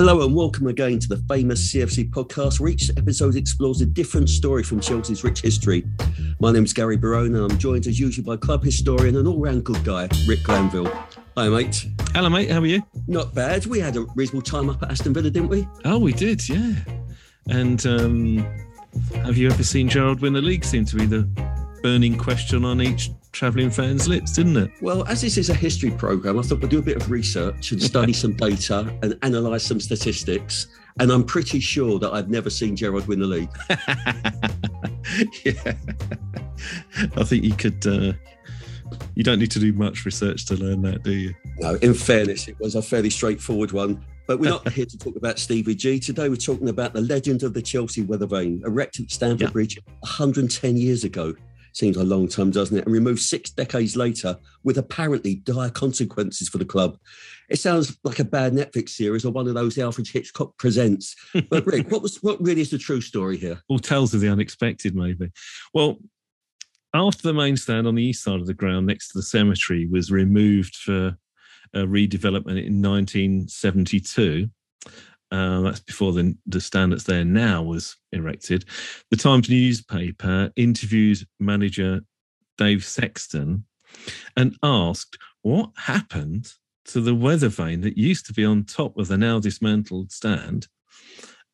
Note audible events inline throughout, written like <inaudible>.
Hello and welcome again to the famous CFC podcast, where each episode explores a different story from Chelsea's rich history. My name is Gary Barone and I'm joined as usual by club historian and all round good guy, Rick Glanvill. Hi, mate. Hello, mate. How are you? Not bad. We had a reasonable time up at Aston Villa, didn't we? Oh, we did, yeah. And um, have you ever seen Gerrard win the league? Seemed to be the burning question on each travelling fan's lips, didn't it? Well, as this is a history programme, I thought we'd do a bit of research and study <laughs> some data and analyse some statistics. And I'm pretty sure that I've never seen Gerrard win the league. <laughs> yeah. <laughs> I think you could. Uh, you don't need to do much research to learn that, do you? No, in fairness, it was a fairly straightforward one. But we're not here to talk about Stevie G. Today, we're talking about the legend of the Chelsea weather vane, erected at Stamford yeah. Bridge 110 years ago. Seems a long time, doesn't it? And removed six decades later with apparently dire consequences for the club. It sounds like a bad Netflix series or one of those Alfred Hitchcock presents. But Rick, <laughs> what was what really is the true story here? All tales of the unexpected, maybe. Well, after the main stand on the east side of the ground next to the cemetery was removed for a redevelopment in 1972, uh, that's before the, the stand that's there now was erected. The Times newspaper interviewed manager Dave Sexton and asked what happened to the weather vane that used to be on top of the now dismantled stand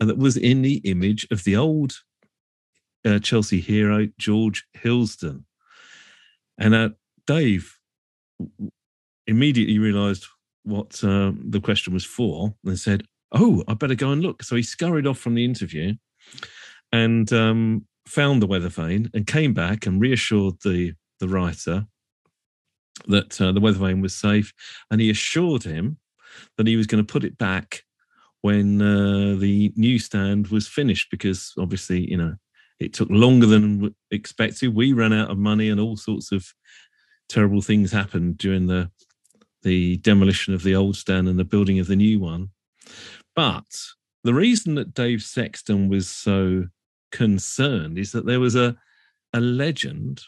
and that was in the image of the old uh, Chelsea hero, George Hilsdon. And uh, Dave immediately realised what uh, the question was for and said, oh, I better go and look. So he scurried off from the interview and um, found the weather vane and came back and reassured the the writer that uh, the weather vane was safe, and he assured him that he was going to put it back when uh, the newsstand was finished because obviously you know it took longer than expected. We ran out of money, and all sorts of terrible things happened during the the demolition of the old stand and the building of the new one. But the reason that Dave Sexton was so concerned is that there was a, a legend,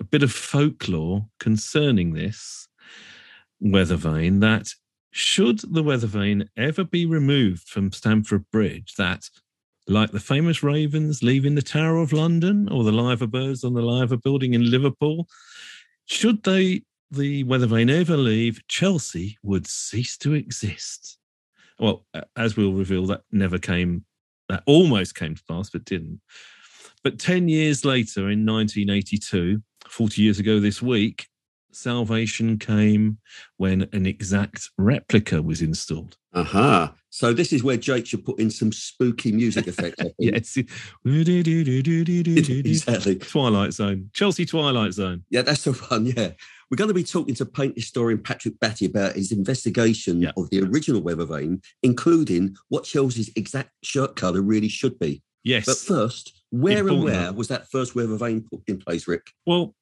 a bit of folklore concerning this weather vane that should the weather vane ever be removed from Stamford Bridge, that like the famous ravens leaving the Tower of London or the liver birds on the liver building in Liverpool, should they the weather vane ever leave, Chelsea would cease to exist well, as we'll reveal, that never came, that almost came to pass, but didn't. But 10 years later, in 1982, 40 years ago this week, salvation came when an exact replica was installed. Aha. Uh-huh. So this is where Jake should put in some spooky music effects. <laughs> yes. <laughs> <laughs> exactly. Twilight Zone. Chelsea Twilight Zone. Yeah, that's the one. Yeah. We're going to be talking to paint historian Patrick Baty about his investigation yeah. of the original weather vane, including what Chelsea's exact shirt colour really should be. Yes. But first, where Important. and where was that first weather vane put in place, Rick? Well,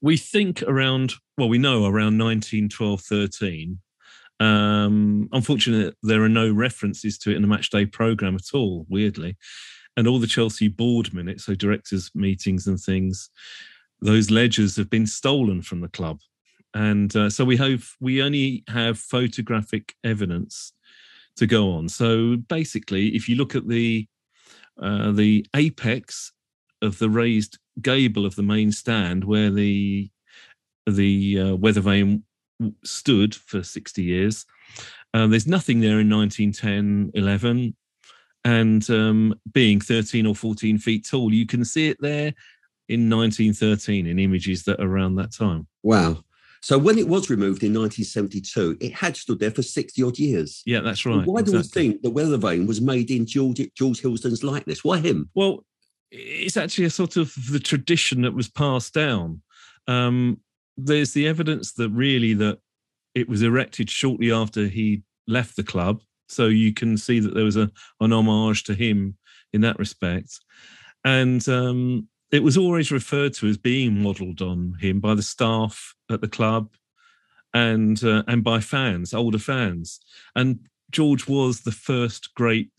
we think around, well, we know around 1912 13. Um, unfortunately, there are no references to it in the matchday programme at all, weirdly. And all the Chelsea board minutes, so directors' meetings and things, those ledgers have been stolen from the club, and uh, so we have we only have photographic evidence to go on. So basically, if you look at the uh, the apex of the raised gable of the main stand, where the the uh, weather vane stood for 60 years. Uh, there's nothing there in 1910 11. And um, being 13 or 14 feet tall, you can see it there in 1913 in images that around that time. Wow. So when it was removed in 1972, it had stood there for 60 odd years. Yeah, that's right. why exactly. do we think the weather vane was made in George, George likeness? Why him? Well, it's actually a sort of the tradition that was passed down. Um, there's the evidence that really that it was erected shortly after he left the club. So you can see that there was a, an homage to him in that respect. And um, it was always referred to as being modelled on him by the staff at the club and uh, and by fans, older fans. And George was the first great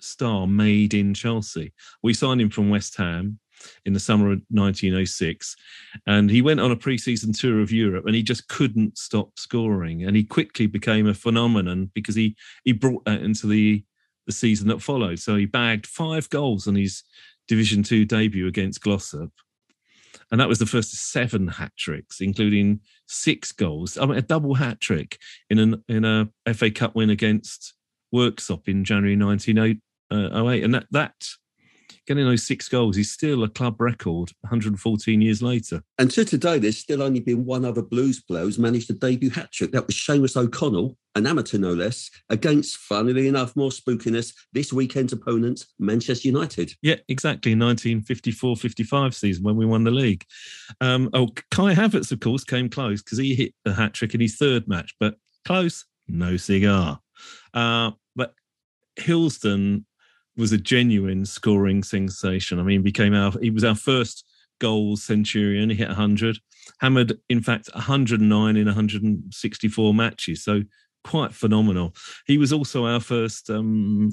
star made in Chelsea. We signed him from West Ham. in the summer of 1906. And he went on a pre-season tour of Europe and he just couldn't stop scoring. And he quickly became a phenomenon because he he brought that into the the season that followed. So he bagged five goals on his Division Two debut against Glossop. And that was the first seven hat tricks, including six goals. I mean, a double hat trick in an in a FA Cup win against Worksop in January 1908. Uh, and that that getting those six goals is still a club record 114 years later. And to today, there's still only been one other Blues player who's managed a debut hat trick. That was Seamus O'Connell, an amateur no less, against, funnily enough, more spookiness, this weekend's opponent, Manchester United. Yeah, exactly. 1954 55 season when we won the league. Um, oh, Kai Havertz, of course, came close because he hit the hat trick in his third match, but close, no cigar. Uh, but Hilsdon was a genuine scoring sensation. I mean, became our he was our first goals centurion. He hit 100. Hammered, in fact, 109 in 164 matches. So quite phenomenal. He was also our first um,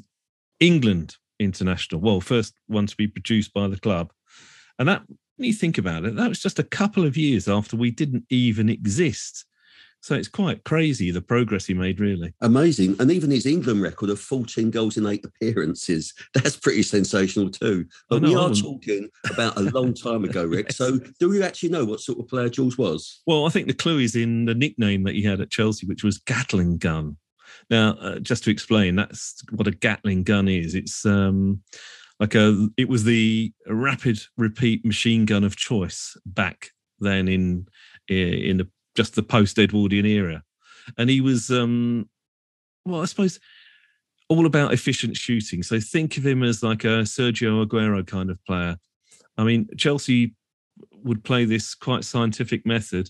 England international. Well, first one to be produced by the club. And that, when you think about it, that was just a couple of years after we didn't even exist. So it's quite crazy the progress he made, really. Amazing. And even his England record of 14 goals in eight appearances, <laughs> that's pretty sensational too. But we are talking about a <laughs> long time ago, Rick. yes. So do we actually know what sort of player Jules was? Well, I think the clue is in the nickname that he had at Chelsea, which was Gatling Gun. Now, uh, just to explain, that's what a Gatling gun is. It's um, like a, it was the rapid repeat machine gun of choice back then in in the just the post Edwardian era. And he was, um, well, I suppose, all about efficient shooting. So think of him as like a Sergio Aguero kind of player. I mean, Chelsea would play this quite scientific method,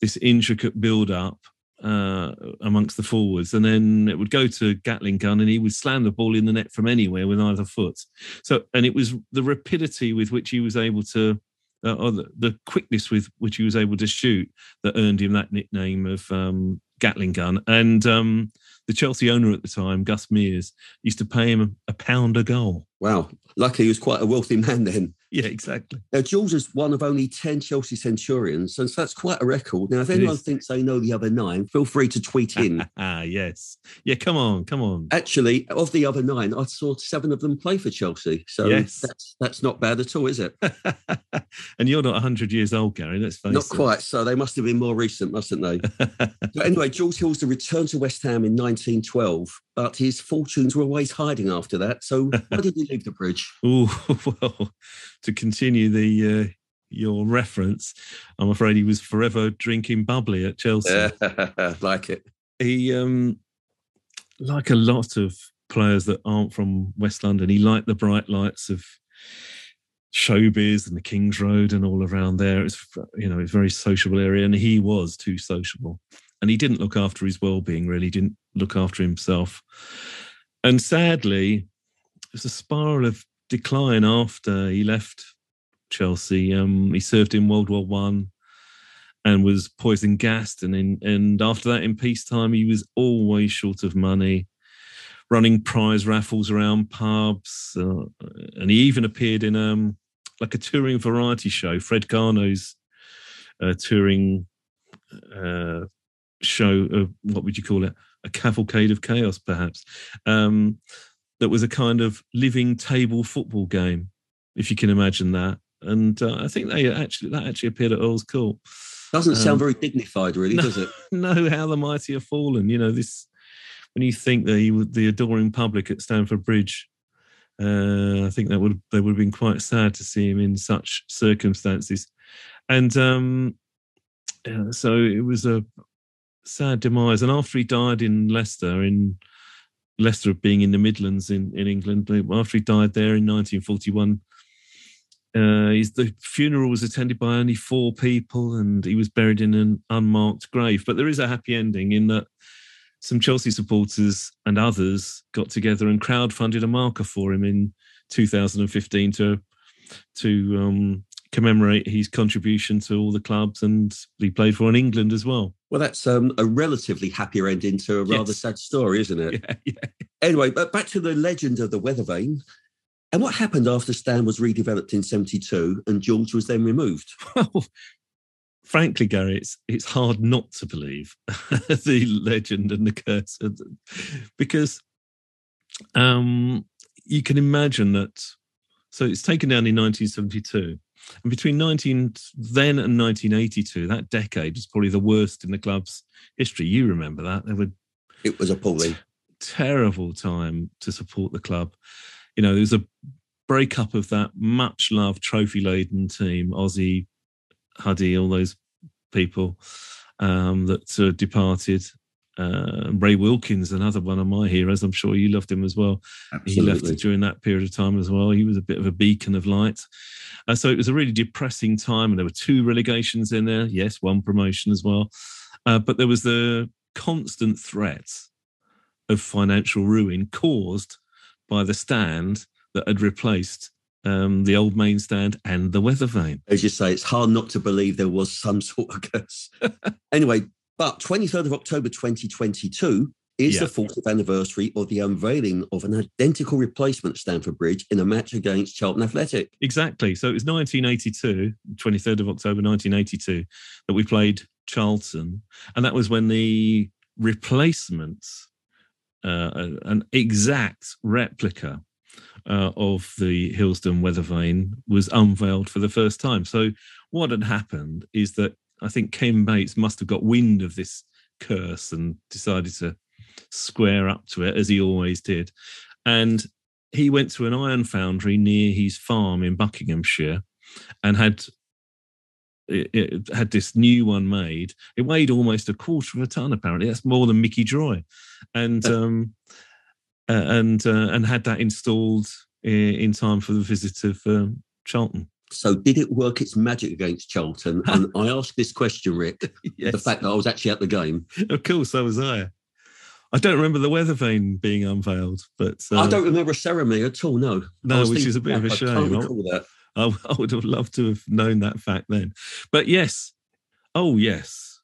this intricate build up uh, amongst the forwards, and then it would go to Gatling gun, and he would slam the ball in the net from anywhere with either foot. So, and it was the rapidity with which he was able to uh, or the, the, quickness with which he was able to shoot that earned him that nickname of um, Gatling gun. And um, the Chelsea owner at the time, Gus Mears, used to pay him a, pound a goal. Wow. Lucky he was quite a wealthy man then. <laughs> Yeah, exactly. Now, Jules is one of only 10 Chelsea Centurions, and so that's quite a record. Now, if anyone thinks they know the other nine, feel free to tweet in. <laughs> ah, yes. Yeah, come on, come on. Actually, of the other nine, I saw seven of them play for Chelsea. So yes. that's that's not bad at all, is it? <laughs> and you're not 100 years old, Gary, let's face not it. Not quite. So they must have been more recent, mustn't they? but anyway, Jules Hills returned to West Ham in 1912, but his fortunes were always hiding after that. So why did he leave the bridge? <laughs> Oh, well, to continue the uh, your reference, I'm afraid he was forever drinking bubbly at Chelsea. <laughs> like it. He, um, like a lot of players that aren't from West London, he liked the bright lights of showbiz and the King's Road and all around there. It's you know, it's a very sociable area, and he was too sociable, and he didn't look after his well-being. Really, he didn't look after himself, and sadly, was a spiral of decline after he left Chelsea. Um, he served in World War One and was poison gassed, and in, and after that, in peacetime, he was always short of money, running prize raffles around pubs, uh, and he even appeared in um like a touring variety show, Fred Karno's uh, touring uh, show. Of, what would you call it? A cavalcade of chaos, perhaps. Um, that was a kind of living table football game, if you can imagine that. And uh, I think they actually that actually appeared at Earl's Court. Doesn't um, sound very dignified, really, no, does it? <laughs> No, how the mighty have fallen. You know this when you think that he would the adoring public at Stamford Bridge. Uh, I think that would they would have been quite sad to see him in such circumstances, and um, yeah, so it was a sad demise. And after he died in Leicester in Leicester being in the Midlands in, in England. After he died there in 1941, uh, the funeral was attended by only four people and he was buried in an unmarked grave. But there is a happy ending in that some Chelsea supporters and others got together and crowdfunded a marker for him in 2015 to to um, commemorate his contribution to all the clubs, and he played for in England as well. Well, that's um, a relatively happier ending to a rather yes. sad story, isn't it? Yeah, yeah. Anyway, but back to the legend of the weather vane. And what happened after Stan was redeveloped in 72 and George was then removed? <laughs> Well, frankly, Gary, it's, it's hard not to believe <laughs> the legend and the curse because um, you can imagine that. So it's taken down in 1972. And between 19 then and 1982, that decade was probably the worst in the club's history. You remember that? There were it was appalling. T- terrible time to support the club. You know, there was a breakup of that much loved trophy laden team, Ossie, Huddy, all those people um, that departed. Uh, Ray Wilkins, another one of my heroes. I'm sure you loved him as well. Absolutely. He left during that period of time as well. He was a bit of a beacon of light. Uh, so it was a really depressing time, and there were two relegations in there. Yes, one promotion as well. Uh, but there was the constant threat of financial ruin caused by the stand that had replaced um, the old main stand and the weather vane. As you say, it's hard not to believe there was some sort of <laughs> curse. anyway, but 23rd of October 2022 is yeah. the 40th anniversary of the unveiling of an identical replacement Stamford Bridge in a match against Charlton Athletic. Exactly. So it was 1982, 23rd of October 1982, that we played Charlton. And that was when the replacements, uh, an exact replica uh, of the Hilsdon weather vane was unveiled for the first time. So what had happened is that I think Ken Bates must have got wind of this curse and decided to square up to it as he always did. And he went to an iron foundry near his farm in Buckinghamshire and had it, it, had this new one made. It weighed almost a quarter of a ton. Apparently, that's more than Mickey Droy, and um, uh, and uh, and had that installed in, in, time for the visit of um, Charlton. So, did it work its magic against Charlton? <laughs> and I asked this question, Rick. yes. The fact that I was actually at the game. Of course, I was there. I don't remember the weather vane being unveiled, but uh, I don't remember a ceremony at all. No, no, which is a bit of a shame. I, I, <laughs> I, would have loved to have known that fact then. But yes, oh yes,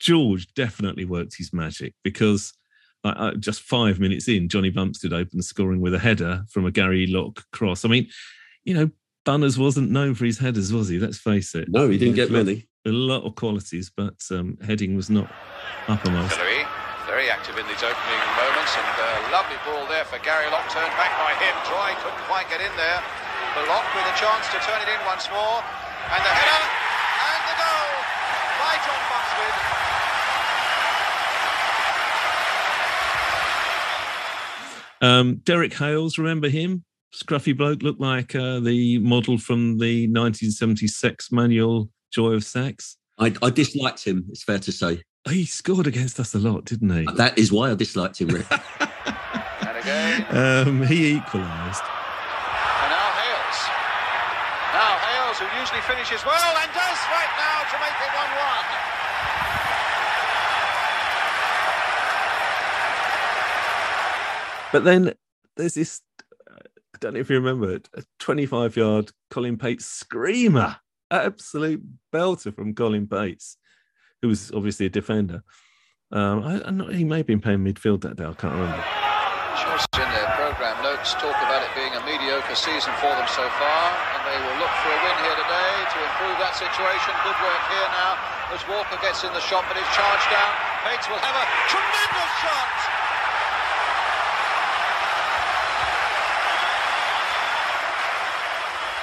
George definitely worked his magic because uh, just five minutes in, Johnny Bumstead opened scoring with a header from a Gary Locke cross. I mean, you know, Bunners wasn't known for his headers, was he? Let's face it. No, he didn't get many. A lot of qualities, but um, heading was not uppermost. Hillary, very active in these opening moments, and a lovely ball there for Gary Locke, turned back by him. Droy couldn't quite get in there. But Locke with a chance to turn it in once more, and the header, and the goal by John Bumstead. Um, Derek Hales, remember him? Scruffy bloke, looked like uh, the model from the 1976 manual Joy of Sex. I, I, disliked him, it's fair to say. He scored against us a lot, didn't he? That is why I disliked him, Rick. <laughs> Um, he equalised. And now Hales. Now Hales, who usually finishes well and does right now to make it 1 1. But then there's this, I don't know if you remember it, a 25 yard Colin Pates screamer, absolute belter from Colin Pates, who was obviously a defender. Um, I, he may have been playing midfield that day, I can't remember. Choice in their programme notes talk about it being a mediocre season for them so far, and they will look for a win here today to improve that situation. Good work here now as Walker gets in the shot, but it's charged down. Pates will have a tremendous shot.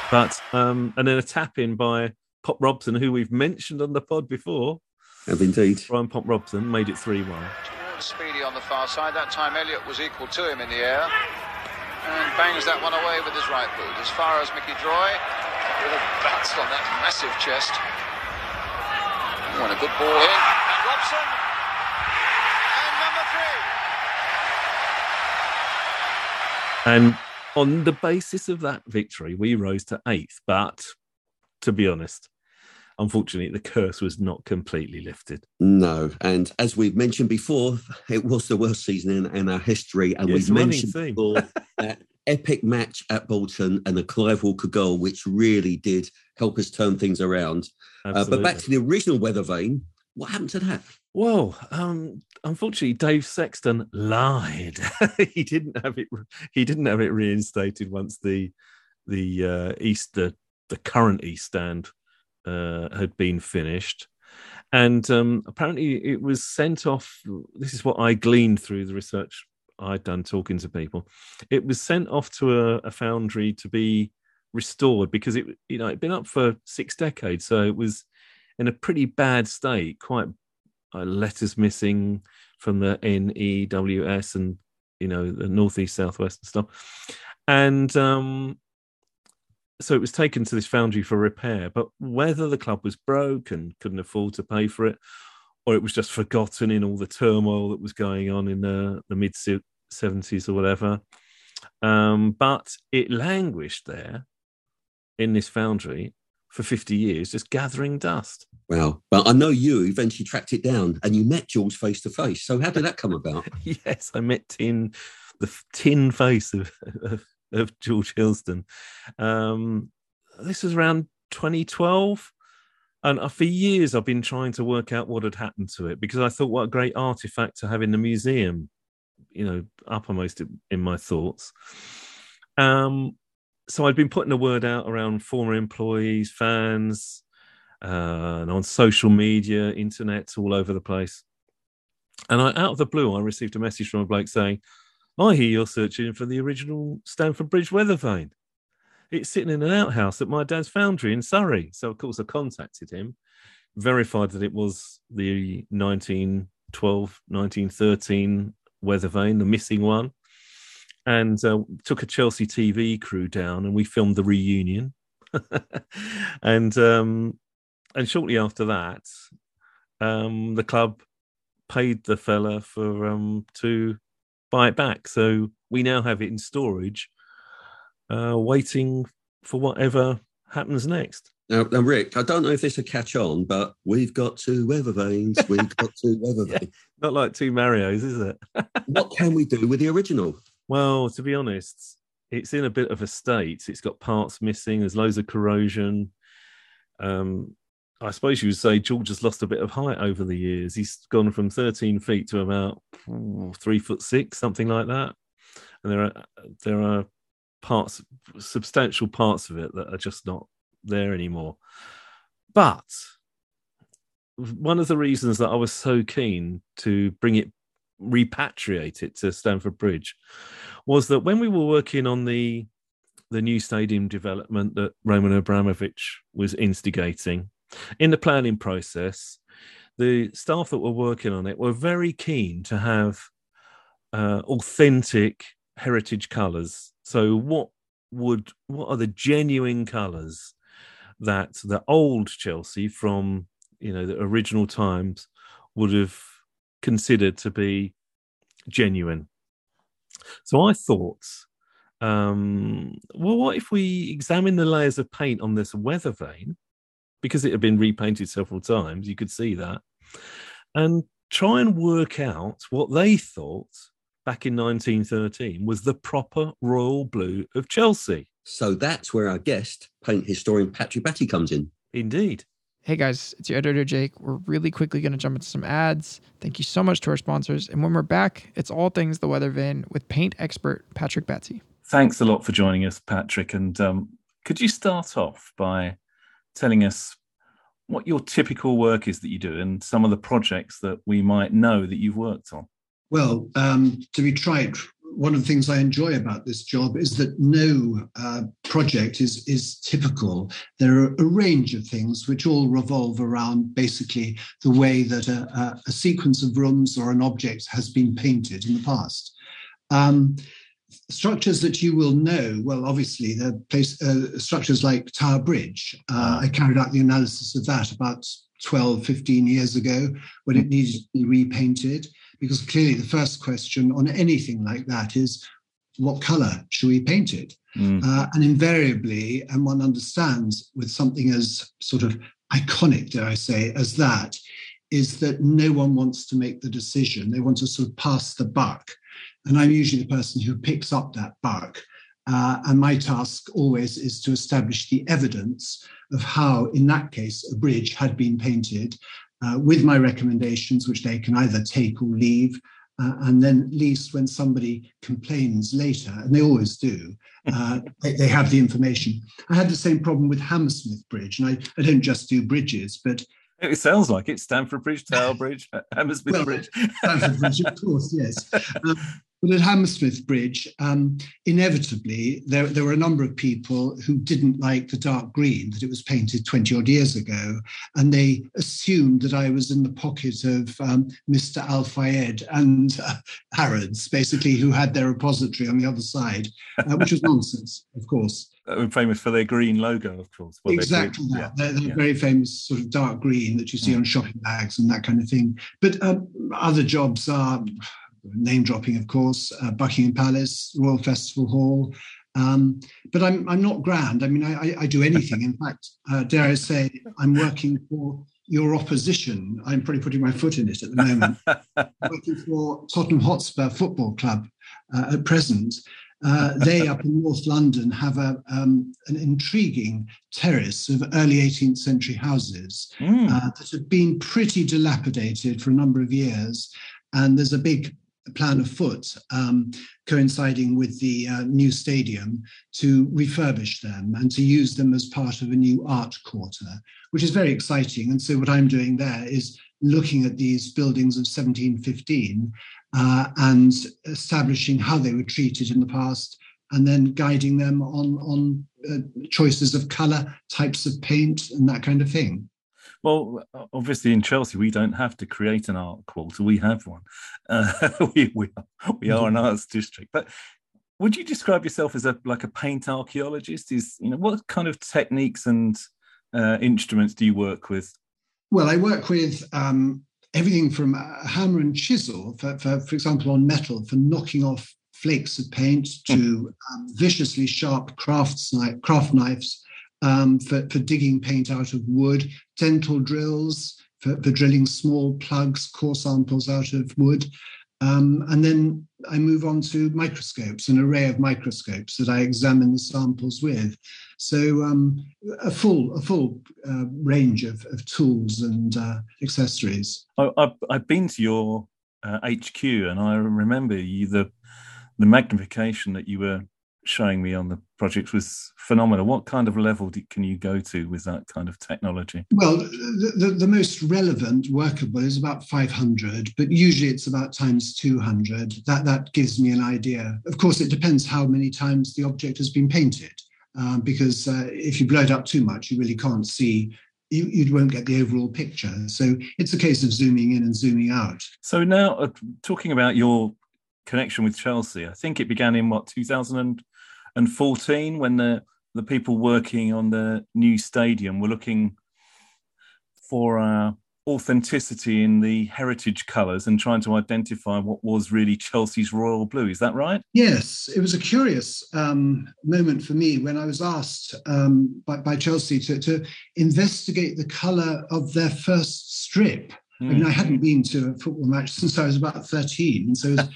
But um, and then a tap in by Pop Robson, who we've mentioned on the pod before. Have indeed. Brian Pop Robson made it 3 1. Speedy on the far side. That time Elliot was equal to him in the air. And bangs that one away with his right boot. As far as Mickey Droy, little bounced on that massive chest. And a good ball in. And Robson. And number three. And on the basis of that victory, we rose to eighth. But to be honest, unfortunately, the curse was not completely lifted. No. And as we've mentioned before, it was the worst season in, in our history. And we've mentioned before <laughs> that epic match at Bolton and the Clive Walker goal, which really did help us turn things around. Uh, but back to the original weather vane, What happened to that? Well, um, unfortunately, Dave Sexton lied. <laughs> he didn't have it. He didn't have it reinstated once the the uh, Easter, the current East Stand, uh, had been finished, and um, apparently it was sent off. This is what I gleaned through the research I'd done talking to people. It was sent off to a, a foundry to be restored because it, you know, it'd been up for six decades, so it was in a pretty bad state, quite uh, letters missing from the NEWS and you know the northeast, southwest and stuff. And um, so it was taken to this foundry for repair. But whether the club was broke and couldn't afford to pay for it, or it was just forgotten in all the turmoil that was going on in the, the mid 70s or whatever. Um, but it languished there in this foundry for 50 years, just gathering dust. Wow. But I know you eventually tracked it down and you met George face to face. So how did that come about? <laughs> yes, I met Tin, the tin face of, of, of George Hilsdon. Um, this was around 2012. And uh, for years, I've been trying to work out what had happened to it because I thought, what a great artifact to have in the museum, you know, uppermost in my thoughts. Um, so I'd been putting the word out around former employees, fans, uh, and on social media, internet, all over the place. And I, out of the blue, I received a message from a bloke saying, I hear you're searching for the original Stamford Bridge weather vane. It's sitting in an outhouse at my dad's foundry in Surrey. So, of course, I contacted him, verified that it was the 1912, 1913 weather vane, the missing one and uh, took a Chelsea TV crew down, and we filmed the reunion. <laughs> and um, and shortly after that, um, the club paid the fella for um, to buy it back. So we now have it in storage, uh, waiting for whatever happens next. Now, now, Rick, I don't know if this will catch on, but we've got two weather vanes. We've got two weather <laughs> vanes. yeah, not like two Marios, is it? <laughs> what can we do with the original? Well, to be honest, it's in a bit of a state. It's got parts missing. There's loads of corrosion. Um, I suppose you would say George has lost a bit of height over the years. He's gone from 13 feet to about three foot six, something like that. And there are there are parts, substantial parts of it that are just not there anymore. But one of the reasons that I was so keen to bring it repatriate it to Stamford Bridge was that when we were working on the the new stadium development that Roman Abramovich was instigating in the planning process, the staff that were working on it were very keen to have uh, authentic heritage colours. So, what would what are the genuine colours that the old Chelsea from you know the original times would have considered to be genuine. So I thought, um, well, what if we examine the layers of paint on this weather vane? Because it had been repainted several times, you could see that, and try and work out what they thought back in 1913 was the proper royal blue of Chelsea. So that's where our guest, paint historian Patrick Baty, comes in. Indeed. Hey guys, it's your editor Jake. We're really quickly going to jump into some ads. Thank you so much to our sponsors. And when we're back, it's all things the weather vane with paint expert Patrick Baty. Thanks a lot for joining us, Patrick. And um, could you start off by telling us what your typical work is that you do and some of the projects that we might know that you've worked on? Well, um, to be tried one of the things I enjoy about this job is that no uh, project is is typical. There are a range of things which all revolve around basically the way that a, a, sequence of rooms or an object has been painted in the past. Um, structures that you will know well obviously the place uh, structures like tower bridge uh, i carried out the analysis of that about 12 15 years ago when it needed to be repainted because clearly the first question on anything like that is what color should we paint it? Mm. Uh, and invariably, and one understands with something as sort of iconic, dare I say, as that, is that no one wants to make the decision. They want to sort of pass the buck. And I'm usually the person who picks up that buck. Uh, and my task always is to establish the evidence of how, in that case, a bridge had been painted uh, with my recommendations, which they can either take or leave. Uh, and then at least when somebody complains later, and they always do, <laughs> uh, they, they, have the information. I had the same problem with Hammersmith Bridge, and I, I don't just do bridges, but it sounds like it. Stamford Bridge, Tower Bridge, <laughs> Hammersmith well, Bridge. Stamford Bridge, of <laughs> course, yes. Um, but at Hammersmith Bridge, um, inevitably, there, there were a number of people who didn't like the dark green, that it was painted 20 odd years ago. And they assumed that I was in the pocket of um, Mr. Al Fayed and uh, Harrods, basically, who had their repository on the other side, uh, which was nonsense, of course. <laughs> Uh, famous for their green logo, of course. Well, exactly they're, that. They're, they're yeah. very famous sort of dark green that you see on shopping bags and that kind of thing. But um, other jobs are name dropping, of course, uh, Buckingham Palace, Royal Festival Hall. Um, but I'm I'm not grand. I mean, I, I do anything. In fact, uh, dare I say, I'm working for your opposition. I'm probably putting my foot in it at the moment. <laughs> working for Tottenham Hotspur Football Club uh, at present. Uh, they up in North London have a, um, an intriguing terrace of early 18th century houses mm. uh, that have been pretty dilapidated for a number of years. And there's a big plan afoot, um, coinciding with the uh, new stadium, to refurbish them and to use them as part of a new art quarter, which is very exciting. And so, what I'm doing there is looking at these buildings of 1715 uh, and establishing how they were treated in the past. And then guiding them on on uh, choices of color, types of paint, and that kind of thing. Well, obviously in Chelsea we don't have to create an art quarter; we have one. Uh, we <laughs> we we are an arts district. But would you describe yourself as a like a paint archaeologist? Is you know what kind of techniques and uh, instruments do you work with? Well, I work with um, everything from a hammer and chisel, for, for, for example, on metal, for knocking off flakes of paint, to hmm. um, viciously sharp crafts, craft knives um, for, for digging paint out of wood, dental drills for, for drilling small plugs, core samples out of wood. Um, and then I move on to microscopes, an array of microscopes that I examine the samples with. So um, a full a full uh, range of, of tools and uh, accessories. I, have I've been to your uh, HQ, and I remember you the the magnification that you were showing me on the project was phenomenal. What kind of level can you go to with that kind of technology? Well, the, the, the, most relevant workable is about 500, but usually it's about times 200. That, that gives me an idea. Of course, it depends how many times the object has been painted, um, because uh, if you blow it up too much, you really can't see you, you won't get the overall picture. So it's a case of zooming in and zooming out. So now, uh, talking about your connection with Chelsea, I think it began in what 2000 and 14 when the the people working on the new stadium were looking for uh, authenticity in the heritage colours and trying to identify what was really Chelsea's royal blue. Is that right? Yes, it was a curious um, moment for me when I was asked um, by, by, Chelsea to, to investigate the colour of their first strip. Mm. I mean, I hadn't been to a football match since I was about 13, so it was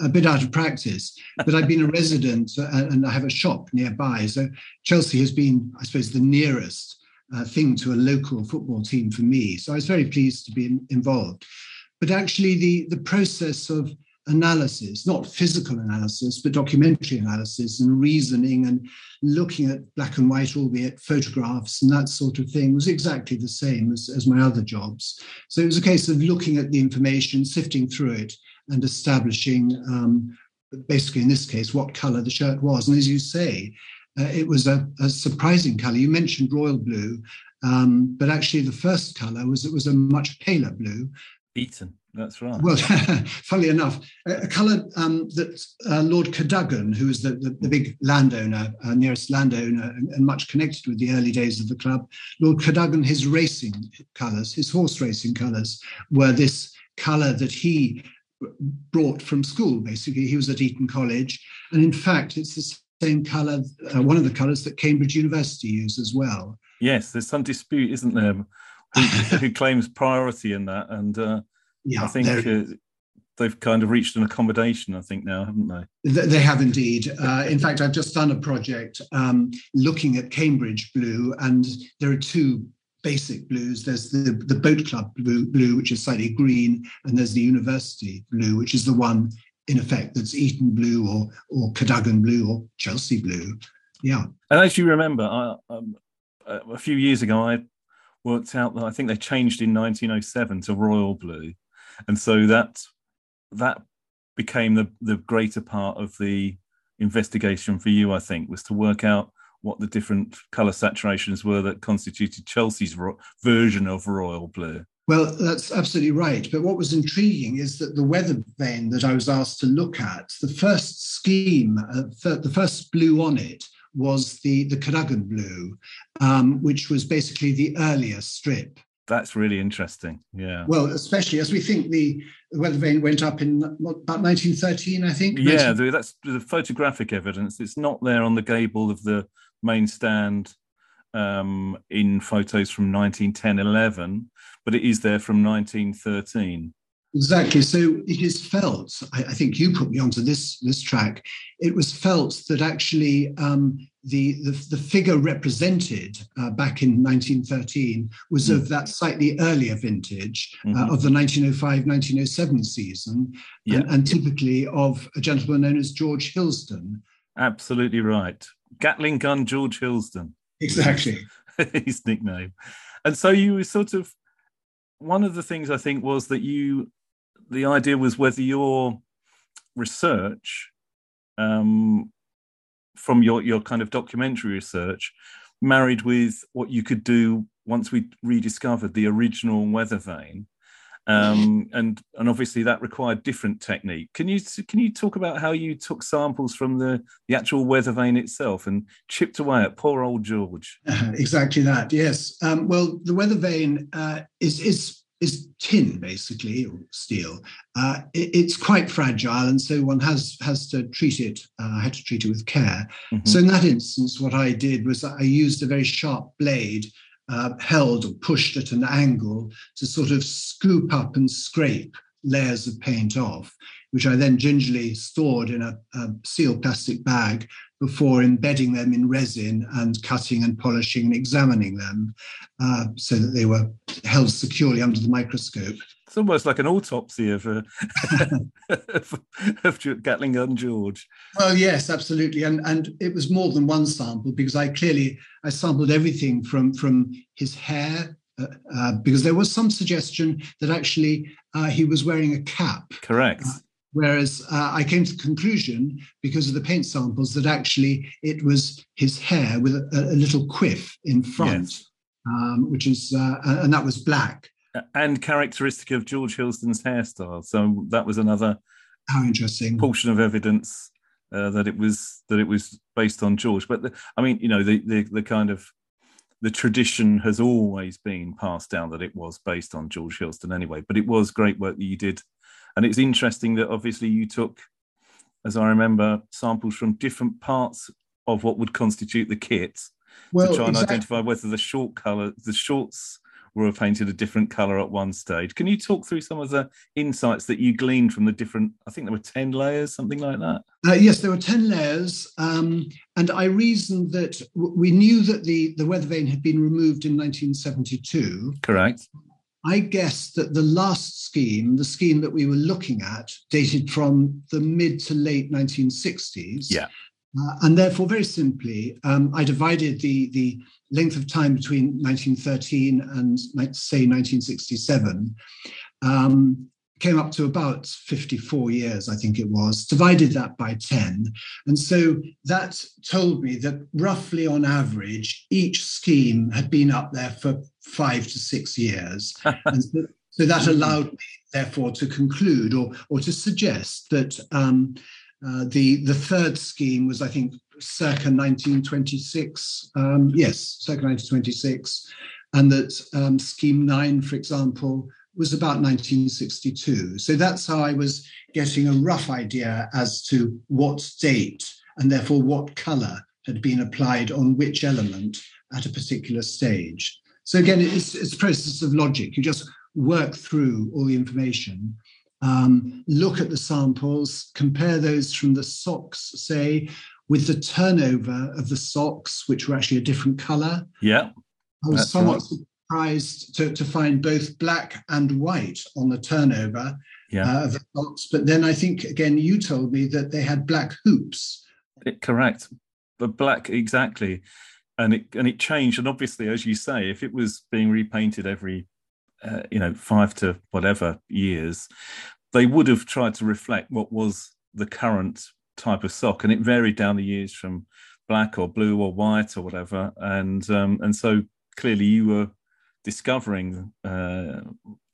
<laughs> a bit out of practice. But I've been a resident uh, and I have a shop nearby. So Chelsea has been, I suppose, the nearest uh, thing to a local football team for me. So I was very pleased to be in, involved. But actually, the, the process of analysis, not physical analysis, but documentary analysis and reasoning and looking at black and white, albeit photographs and that sort of thing, was exactly the same as, as my other jobs. So it was a case of looking at the information, sifting through it, and establishing, um, basically in this case, what color the shirt was. And as you say, uh, it was a, a, surprising color. You mentioned royal blue, um, but actually the first color was it was a much paler blue. Beaten. That's right. Well, <laughs> funnily enough, a, colour um, that uh, Lord Cadogan, who was the, the, the big landowner, uh, nearest landowner, and, and, much connected with the early days of the club, Lord Cadogan, his racing colours, his horse racing colours, were this colour that he brought from school, basically. He was at Eton College. And in fact, it's the same colour, uh, one of the colours that Cambridge University use as well. Yes, there's some dispute, isn't there, who, who <laughs> claims priority in that. And uh, yeah, I think uh, they've kind of reached an accommodation. I think now, haven't they? They have indeed. Uh, in fact, I've just done a project um, looking at Cambridge blue, and there are two basic blues. There's the, the boat club blue, blue, which is slightly green, and there's the university blue, which is the one in effect that's Eton blue or or Cadogan blue or Chelsea blue. Yeah. And as you remember, I, um, a few years ago, I worked out that I think they changed in 1907 to royal blue, and so that that became the the greater part of the investigation for you. I think was to work out what the different color saturations were that constituted Chelsea's ro- version of royal blue. Well, that's absolutely right. But what was intriguing is that the weather vane that I was asked to look at, the first scheme, uh, the first blue on it was the, the Cadogan blue, um, which was basically the earlier strip. That's really interesting. Yeah. Well, especially as we think the, the weather vane went up in about 1913, I think. Yeah, 19... that's the photographic evidence. It's not there on the gable of the main stand um, in photos from 1910 11, but it is there from 1913. Exactly. So it is felt. I, I, think you put me onto this this track. It was felt that actually um, the, the, the figure represented uh, back in 1913 was mm. of that slightly earlier vintage uh, mm-hmm. of the 1905-1907 season, yeah. and, and typically of a gentleman known as George Hilsdon. Absolutely right. Gatling gun George Hilsdon. Exactly. <laughs> His nickname. And so you were sort of one of the things I think was that you the idea was whether your research um, from your your kind of documentary research married with what you could do once we rediscovered the original weather vane um, and and obviously that required different technique. Can you can you talk about how you took samples from the the actual weather vane itself and chipped away at poor old George? Uh, <laughs> exactly that. Yes. Um, well, the weather vane uh, is is is tin basically or steel. Uh, it, it's quite fragile, and so one has has to treat it. Uh, I had to treat it with care. Mm-hmm. So in that instance, what I did was I used a very sharp blade uh, held or pushed at an angle to sort of scoop up and scrape layers of paint off, which I then gingerly stored in a, a, sealed plastic bag before embedding them in resin and cutting and polishing and examining them uh, so that they were held securely under the microscope. It's almost like an autopsy of, uh, <laughs> of, of Gatling gun George. Well, yes, absolutely, and and it was more than one sample because I clearly I sampled everything from from his hair uh, uh, because there was some suggestion that actually uh, he was wearing a cap. Correct. Uh, whereas uh, I came to the conclusion, because of the paint samples, that actually it was his hair with a, a little quiff in front, yes. um, which is, and that was black and characteristic of George Hilsdon's hairstyle. So that was another how interesting portion of evidence uh, that it was that it was based on George. But the, I mean, you know, the, the the kind of the tradition has always been passed down that it was based on George Hilsdon anyway. But it was great work that you did, and it's interesting that obviously you took, as I remember, samples from different parts of what would constitute the kit well, to try and exactly. identify whether the short color, the shorts were painted a different color at one stage. Can you talk through some of the insights that you gleaned from the different? I think there were ten layers, something like that. Uh, yes, there were ten layers, um, and I reasoned that w- we knew that the the weather vane had been removed in 1972. Correct. I guess that the last scheme, the scheme that we were looking at, dated from the mid to late 1960s. Yeah. Uh, and therefore, very simply, um, I divided the, the length of time between 1913 and, say, 1967, um, came up to about 54 years, I think it was, divided that by 10. And so that told me that roughly on average, each scheme had been up there for five to six years. <laughs> and so, so, that allowed me, therefore, to conclude or, or to suggest that. Um, uh, the the third scheme was, I think, circa 1926. Um, yes, circa 1926, and that um, scheme nine, for example, was about 1962. So that's how I was getting a rough idea as to what date and therefore what colour had been applied on which element at a particular stage. So again, it's, it's a process of logic. You just work through all the information um, look at the samples, compare those from the socks, say, with the turnover of the socks, which were actually a different color. Yeah. I was somewhat right. Surprised to, to find both black and white on the turnover yeah. uh, of the socks. But then I think, again, you told me that they had black hoops. It, correct. But black, exactly. And it, and it changed. And obviously, as you say, if it was being repainted every, uh, you know, five to whatever years, they would have tried to reflect what was the current type of sock. And it varied down the years from black or blue or white or whatever. And, um, and so clearly you were discovering uh,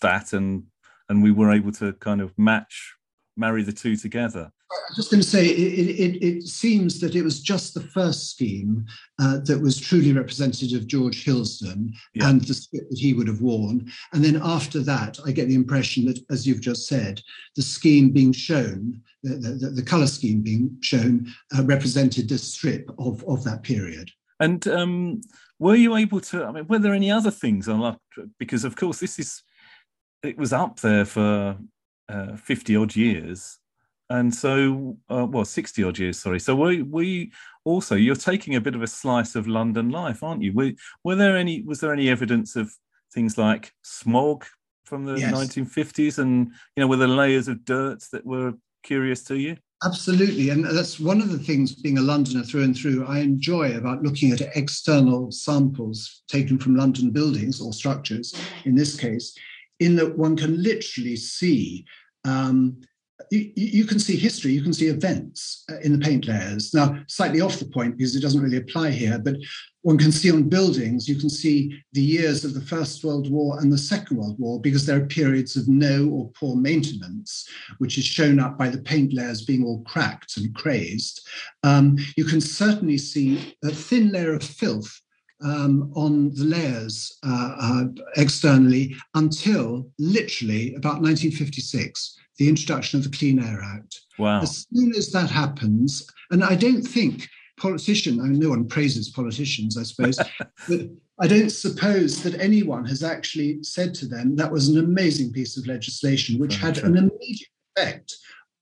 that and and we were able to kind of match marry the two together I was just going to say, it, it, it, seems that it was just the first scheme uh, that was truly representative of George Hilsdon yeah. and the script that he would have worn. And then after that, I get the impression that, as you've just said, the scheme being shown, the, the, the colour scheme being shown, uh, represented the strip of, of that period. And um, were you able to? I mean, were there any other things on Because of course, this is it was up there for uh, fifty odd years, and so uh, well, sixty odd years. Sorry. So we we also you're taking a bit of a slice of London life, aren't you? Were, were there any? Was there any evidence of things like smog from the yes. 1950s, and you know, were there layers of dirt that were curious to you? Absolutely. And that's one of the things, being a Londoner through and through, I enjoy about looking at external samples taken from London buildings or structures, in this case, in that one can literally see. Um, you, you, can see history, you can see events uh, in the paint layers. Now, slightly off the point because it doesn't really apply here, but one can see on buildings, you can see the years of the First World War and the Second World War because there are periods of no or poor maintenance, which is shown up by the paint layers being all cracked and crazed. Um, you can certainly see a thin layer of filth um, on the layers uh, uh, externally until literally about 1956, the introduction of the Clean Air Act. Wow. As soon as that happens, and I don't think politician, I mean, no one praises politicians, I suppose, <laughs> but I don't suppose that anyone has actually said to them that was an amazing piece of legislation which had an immediate effect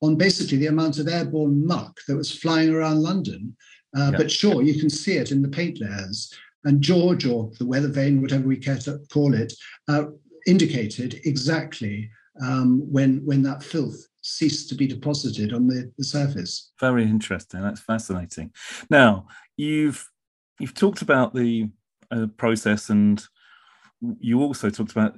on basically the amount of airborne muck that was flying around London. Uh, yeah. But sure, you can see it in the paint layers. And George, or the weather vane, whatever we care to call it, uh, indicated exactly um, when when that filth ceased to be deposited on the, the surface. Very interesting. That's fascinating. Now you've you've talked about the uh, process, and you also talked about.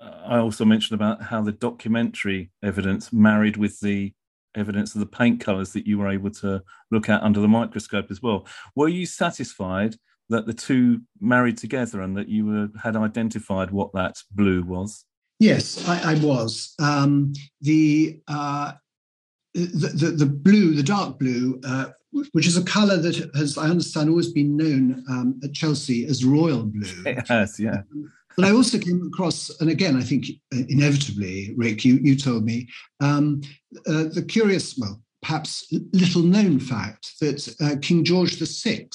I also mentioned about how the documentary evidence married with the evidence of the paint colours that you were able to look at under the microscope as well. Were you satisfied that the two married together and that you were, had identified what that blue was? Yes, I, I was. Um, the, uh, the, the, the blue, the dark blue, uh, which is a colour that has, I understand, always been known um, at Chelsea as royal blue. It has, yeah. But I also came across, and again, I think inevitably, Rick, you, you told me, um, uh, the curious, well, perhaps little known fact that uh, King George VI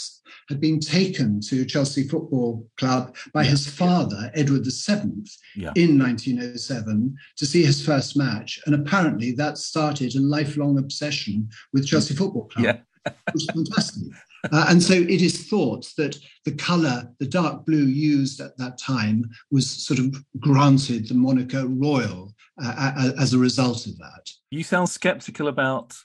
had been taken to Chelsea Football Club by yeah. his father, Edward VII, yeah. in 1907 to see his first match. And apparently that started a lifelong obsession with Chelsea Football Club, yeah. <laughs> which is fantastic. Uh, and so it is thought that the colour, the dark blue used at that time, was sort of granted the moniker royal uh, as a result of that. You sound sceptical about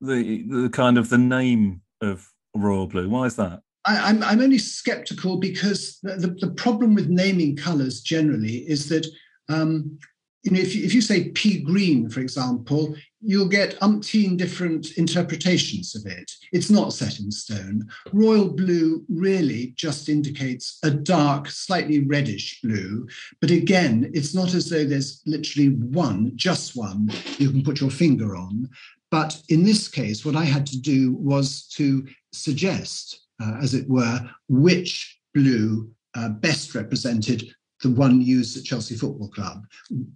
the the kind of the name of royal blue. Why is that? I, am I'm, I'm only skeptical because the, the, the, problem with naming colors generally is that um, you know if if you say pea green, for example, you'll get umpteen different interpretations of it. It's not set in stone. Royal blue really just indicates a dark, slightly reddish blue. But again, it's not as though there's literally one, just one, you can put your finger on. But in this case, what I had to do was to suggest uh, as it were, which blue uh, best represented the one used at Chelsea Football Club,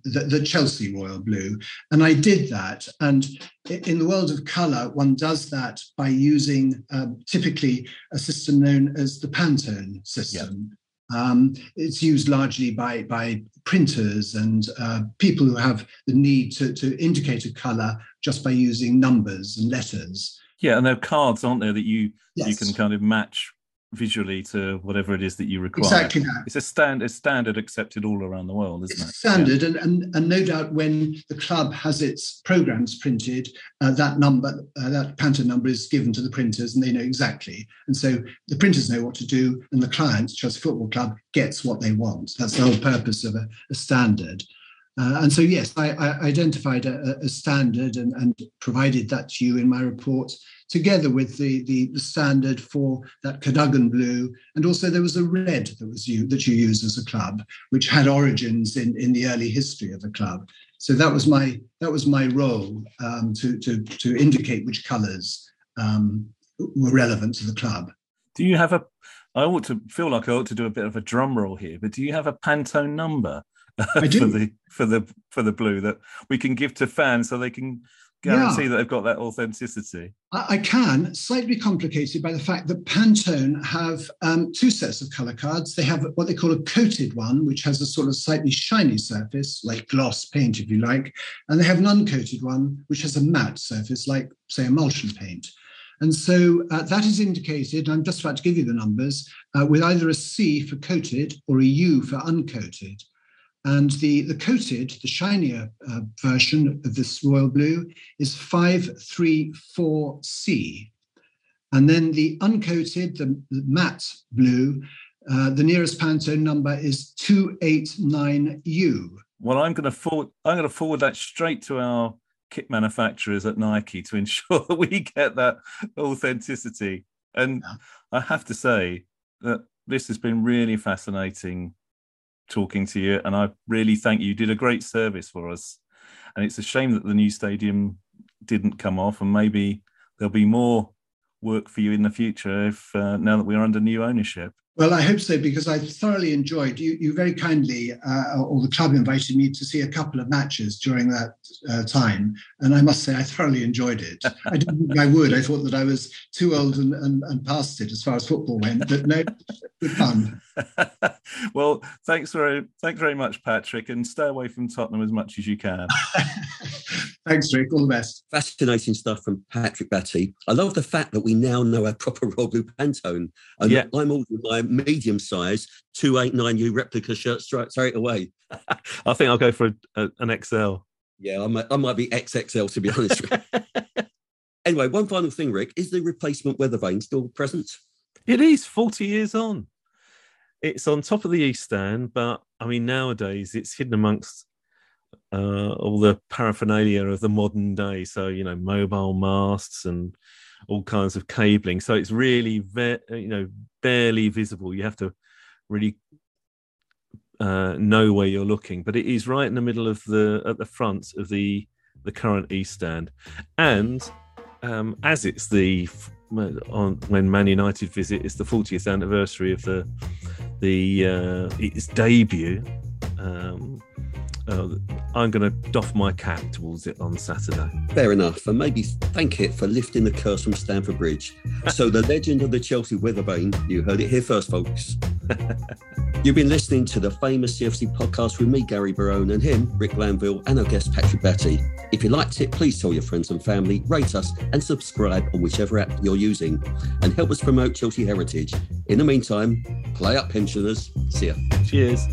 the, the, Chelsea royal blue. And I did that. And in the world of colour, one does that by using uh, typically a system known as the Pantone system. Um, it's used largely by, by printers and uh, people who have the need to, to indicate a colour just by using numbers and letters. Yeah, and there are cards, aren't there, that you yes. you can kind of match visually to whatever it is that you require. Exactly that. It's a stand, a standard accepted all around the world, isn't it's it? Standard, yeah. and, and and no doubt when the club has its programs printed, uh, that number, uh, that Pantone number is given to the printers, and they know exactly. And so the printers know what to do, and the client, Chelsea Football Club, gets what they want. That's the whole purpose of a, a standard. Uh, and so, yes, I, I identified a, a standard and, and, provided that to you in my report, together with the, the, the, standard for that Cadogan blue. And also, there was a red that was you that you use as a club, which had origins in, in the early history of the club. So that was my that was my role um, to, to to indicate which colours um, were relevant to the club. Do you have a? I ought to feel like I ought to do a bit of a drum roll here, but do you have a Pantone number? I do. <laughs> for the for the for the blue that we can give to fans so they can guarantee yeah. that they've got that authenticity. I, can, slightly complicated by the fact that Pantone have um, two sets of color cards. They have what they call a coated one, which has a sort of slightly shiny surface, like gloss paint, if you like, and they have an uncoated one, which has a matte surface, like say emulsion paint. And so uh, that is indicated, I'm just about to give you the numbers, uh, with either a C for coated or a U for uncoated. And the, the coated, the shinier uh, version of this royal blue is 534C. And then the uncoated, the, the matte blue, uh, the nearest Pantone number is 289U. Well, I'm going to forward. I'm going to forward that straight to our kit manufacturers at Nike to <laughs> ensure that we get that authenticity. And yeah. I have to say that this has been really fascinating talking to you, and I really thank you. You did a great service for us, and it's a shame that the new stadium didn't come off, and maybe there'll be more work for you in the future if uh, now that we're under new ownership. Well, I hope so because I thoroughly enjoyed. You, you very kindly, uh, or the club invited me to see a couple of matches during that uh, time, and I must say I thoroughly enjoyed it. <laughs> I didn't think I would. I thought that I was too old and, and, and past it as far as football went, but no, good fun. <laughs> well, thanks very, thanks very much, Patrick, and stay away from Tottenham as much as you can. <laughs> Thanks, Rick. All the best. Fascinating stuff from Patrick Baty. I love the fact that we now know our proper Royal Blue Pantone. And yeah. I'm ordering my medium size 289U replica shirt straight, straight away. <laughs> I think I'll go for a, a, an XL. Yeah, I might, I might be XXL to be honest. anyway, one final thing, Rick. Is the replacement weather vane still present? It is 40 years on. It's on top of the East Stand, but I mean, nowadays it's hidden amongst uh, all the paraphernalia of the modern day. So you know, mobile masts and all kinds of cabling. So it's really, ve- you know, barely visible. You have to really uh, know where you're looking. But it is right in the middle of the at the front of the the current East Stand, and um, as it's the on when Man United visit, it's the 40th anniversary of the the uh, its debut. Um, uh, I'm going to doff my cap towards it on Saturday. Fair enough, and maybe thank it for lifting the curse from Stamford Bridge. so, the legend of the Chelsea weather vane, you heard it here first, folks. <laughs> You've been listening to the famous CFC podcast with me, Gary Barone, and him, Rick Glanvill, and our guest, Patrick Baty. If you liked it, please tell your friends and family, rate us, and subscribe on whichever app you're using, and help us promote Chelsea heritage. In the meantime, play up, pensioners. See ya. Cheers.